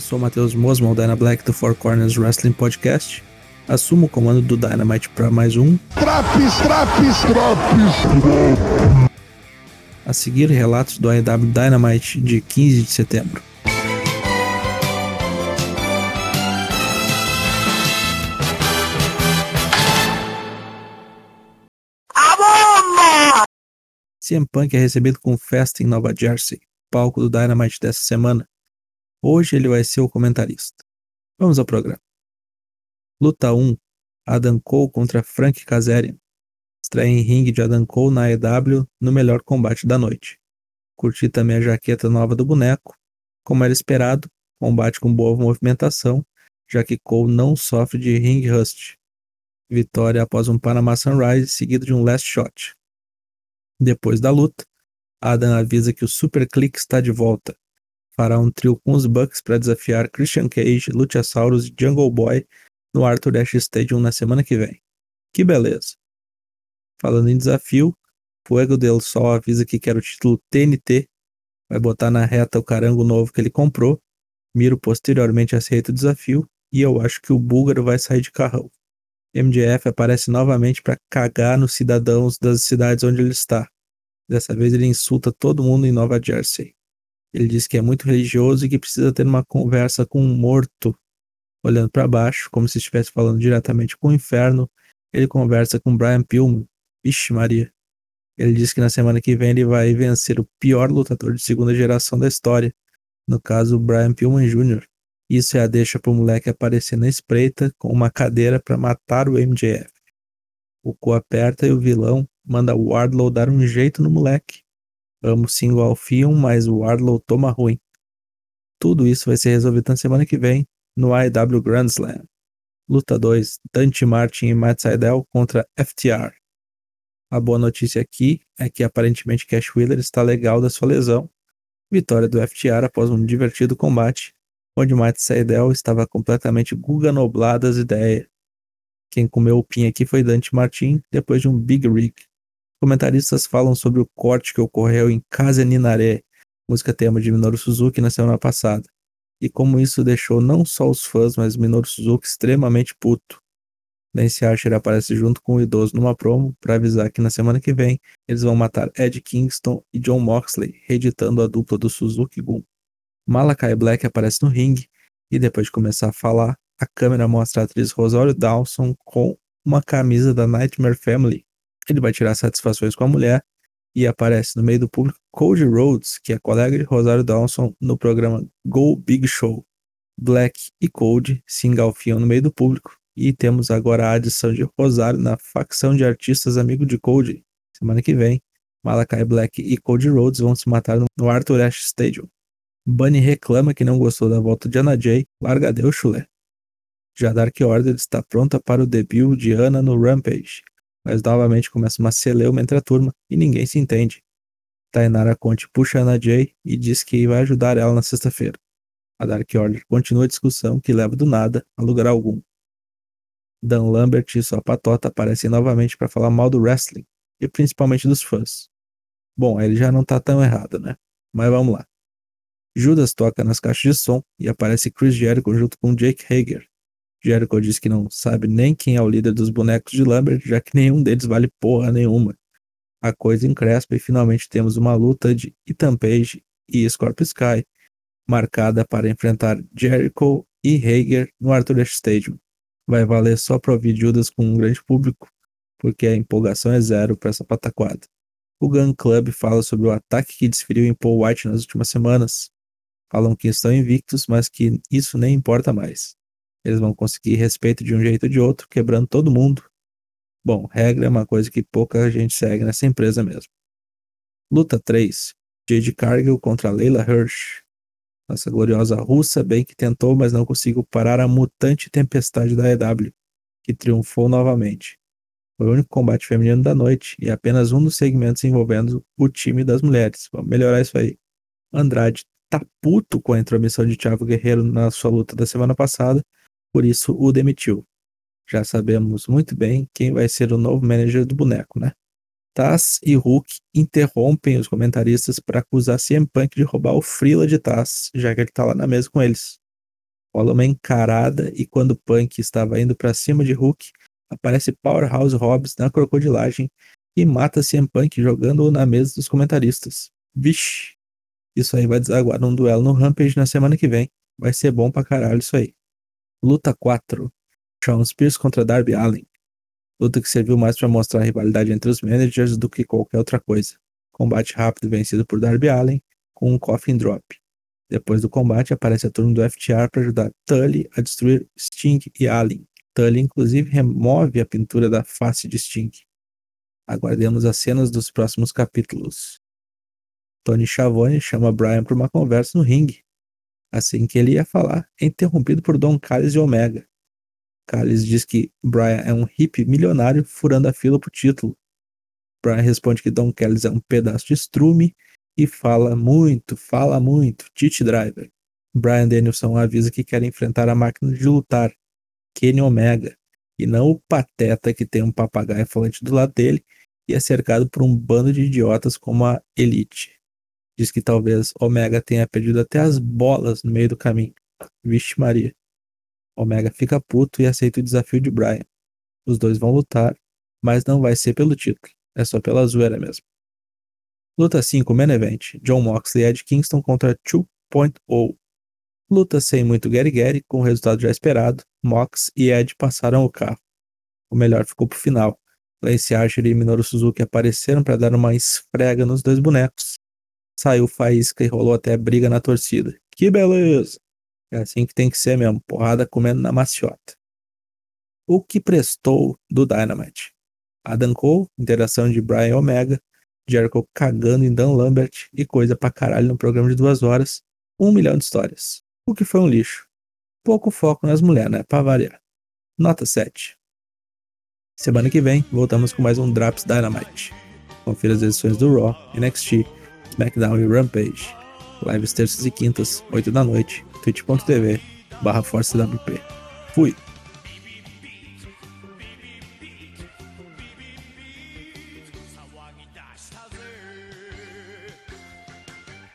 Eu sou o Matheus Mosman, o Dyna Black do Four Corners Wrestling Podcast. Assumo o comando do Dynamite para mais um. Traps, traps, traps! A seguir, relatos do AEW Dynamite de 15 de setembro. CM Punk é recebido com festa em Nova Jersey, palco do Dynamite dessa semana. Hoje ele vai ser o comentarista. Vamos ao programa. Luta 1: Adam Cole contra Frank Kazarian. Estreia em ringue de Adam Cole na AEW no melhor combate da noite. Curti também a jaqueta nova do boneco. Como era esperado, combate com boa movimentação, já que Cole não sofre de ring rust. Vitória após um Panama Sunrise seguido de um last shot. Depois da luta, Adam avisa que o Super Click está de volta fará um trio com os Bucks para desafiar Christian Cage, Luchasaurus e Jungle Boy no Arthur Ashe Stadium na semana que vem. Que beleza! Falando em desafio, Fuego del Sol avisa que quer o título TNT, vai botar na reta o carango novo que ele comprou. Miro posteriormente aceita o desafio e eu acho que o búlgaro vai sair de carrão. MJF aparece novamente para cagar nos cidadãos das cidades onde ele está. Dessa vez ele insulta todo mundo em Nova Jersey. Ele diz que é muito religioso e que precisa ter uma conversa com um morto. Olhando para baixo, como se estivesse falando diretamente com o inferno, ele conversa com Brian Pillman. Vixe Maria. Ele diz que na semana que vem ele vai vencer o pior lutador de segunda geração da história, no caso Brian Pillman Jr. Isso é a deixa pro moleque aparecer na espreita com uma cadeira para matar o MJF. O cu aperta e o vilão manda Wardlow dar um jeito no moleque. Amo single Alfion, mas o Wardlow toma ruim. Tudo isso vai ser resolvido na semana que vem no AEW Grand Slam. Luta 2, Dante Martin e Matt Sydal contra FTR. A boa notícia aqui é que aparentemente Cash Wheeler está legal da sua lesão. Vitória do FTR após um divertido combate, onde Matt Sydal estava completamente guga das ideias. Quem comeu o pin aqui foi Dante Martin depois de um Big Rig. Comentaristas falam sobre o corte que ocorreu em Casa Ninaré, música tema de Minoru Suzuki na semana passada, e como isso deixou não só os fãs, mas Minoru Suzuki extremamente puto. Lance Archer aparece junto com o idoso numa promo para avisar que na semana que vem eles vão matar Ed Kingston e John Moxley, reeditando a dupla do Suzuki Gun. Malakai Black aparece no ringue e depois de começar a falar, a câmera mostra a atriz Rosário Dawson com uma camisa da Nightmare Family ele vai tirar satisfações com a mulher e aparece no meio do público Cody Rhodes, que é colega de Rosário Dawson no programa Go Big Show. Black e Cody se engalfiam no meio do público e temos agora a adição de Rosário na facção de artistas amigo de Cody. Semana que vem, Malakai Black e Cody Rhodes vão se matar no Arthur Ashe Stadium. Bunny reclama que não gostou da volta de Anna Jay, larga Deus chulé. Já Dark Order está pronta para o debut de Ana no Rampage mas novamente começa uma celeuma entre a turma e ninguém se entende. Tainara Conte puxa Ana Jay e diz que vai ajudar ela na sexta-feira. A Dark Order continua a discussão que leva do nada a lugar algum. Dan Lambert e sua patota aparecem novamente para falar mal do wrestling e principalmente dos fãs. Bom, ele já não tá tão errado, né? Mas vamos lá. Judas toca nas caixas de som e aparece Chris Jericho junto com Jake Hager, Jericho diz que não sabe nem quem é o líder dos bonecos de Lambert, já que nenhum deles vale porra nenhuma. A coisa encrespa e finalmente temos uma luta de Ethan Page e Scorpio Sky, marcada para enfrentar Jericho e Hager no Arthur Ashe Stadium. Vai valer só para ouvir Judas com um grande público, porque a empolgação é zero para essa pataquada. O Gun Club fala sobre o ataque que desferiu em Paul White nas últimas semanas. Falam que estão invictos, mas que isso nem importa mais. Eles vão conseguir respeito de um jeito ou de outro, quebrando todo mundo. Bom, regra é uma coisa que pouca gente segue nessa empresa mesmo. Luta 3. Jade Cargill contra Leila Hirsch. Nossa gloriosa russa bem que tentou, mas não conseguiu parar a mutante tempestade da EW, que triunfou novamente. Foi o único combate feminino da noite e apenas um dos segmentos envolvendo o time das mulheres. Vamos melhorar isso aí. Andrade tá puto com a intromissão de Thiago Guerreiro na sua luta da semana passada por isso o demitiu. Já sabemos muito bem quem vai ser o novo manager do boneco, né? Taz e Hulk interrompem os comentaristas para acusar CM Punk de roubar o Freela de Taz, já que ele tá lá na mesa com eles. rola uma encarada e quando Punk estava indo para cima de Hulk, aparece Powerhouse Hobbs na crocodilagem e mata CM Punk jogando-o na mesa dos comentaristas. Vixe, isso aí vai desaguar num duelo no Rampage na semana que vem. Vai ser bom pra caralho isso aí. Luta 4. Shawn Spears contra Darby Allin. Luta que serviu mais para mostrar a rivalidade entre os managers do que qualquer outra coisa. Combate rápido vencido por Darby Allin com um coffin drop. Depois do combate, aparece a turma do FTR para ajudar Tully a destruir Sting e Allen. Tully, inclusive, remove a pintura da face de Sting. Aguardemos as cenas dos próximos capítulos. Tony Schiavone chama Brian para uma conversa no ringue. Assim que ele ia falar, é interrompido por Don Callis e Omega. Callis diz que Brian é um hippie milionário furando a fila pro título. Brian responde que Don Callis é um pedaço de estrume e fala muito, fala muito, Tite Driver. Brian Danielson avisa que quer enfrentar a máquina de lutar, Kenny Omega, e não o pateta que tem um papagaio falante do lado dele e é cercado por um bando de idiotas como a Elite. Diz que talvez Omega tenha perdido até as bolas no meio do caminho. Vixe Maria. Omega fica puto e aceita o desafio de Brian. Os dois vão lutar, mas não vai ser pelo título, é só pela zoeira mesmo. Luta 5, Main Event. John Moxley e Ed Kingston contra 2.0. Luta sem muito Gary Gary, com o resultado já esperado. Mox e Ed passaram o carro. O melhor ficou pro final. Lance Archer e Minoru Suzuki apareceram para dar uma esfrega nos dois bonecos. Saiu faísca e rolou até briga na torcida. Que beleza! É assim que tem que ser mesmo, porrada comendo na maciota. O que prestou do Dynamite? Adam Cole, interação de Brian Omega, Jericho cagando em Dan Lambert e coisa pra caralho no programa de duas horas, um milhão de histórias. O que foi um lixo. Pouco foco nas mulheres, né? Pra variar. Nota 7. Semana que vem, voltamos com mais um Drops Dynamite. Confira as edições do Raw, NXT, SmackDown e Rampage. Lives terças e quintas, 8 da noite, twitch.tv barra ForceWP. Fui!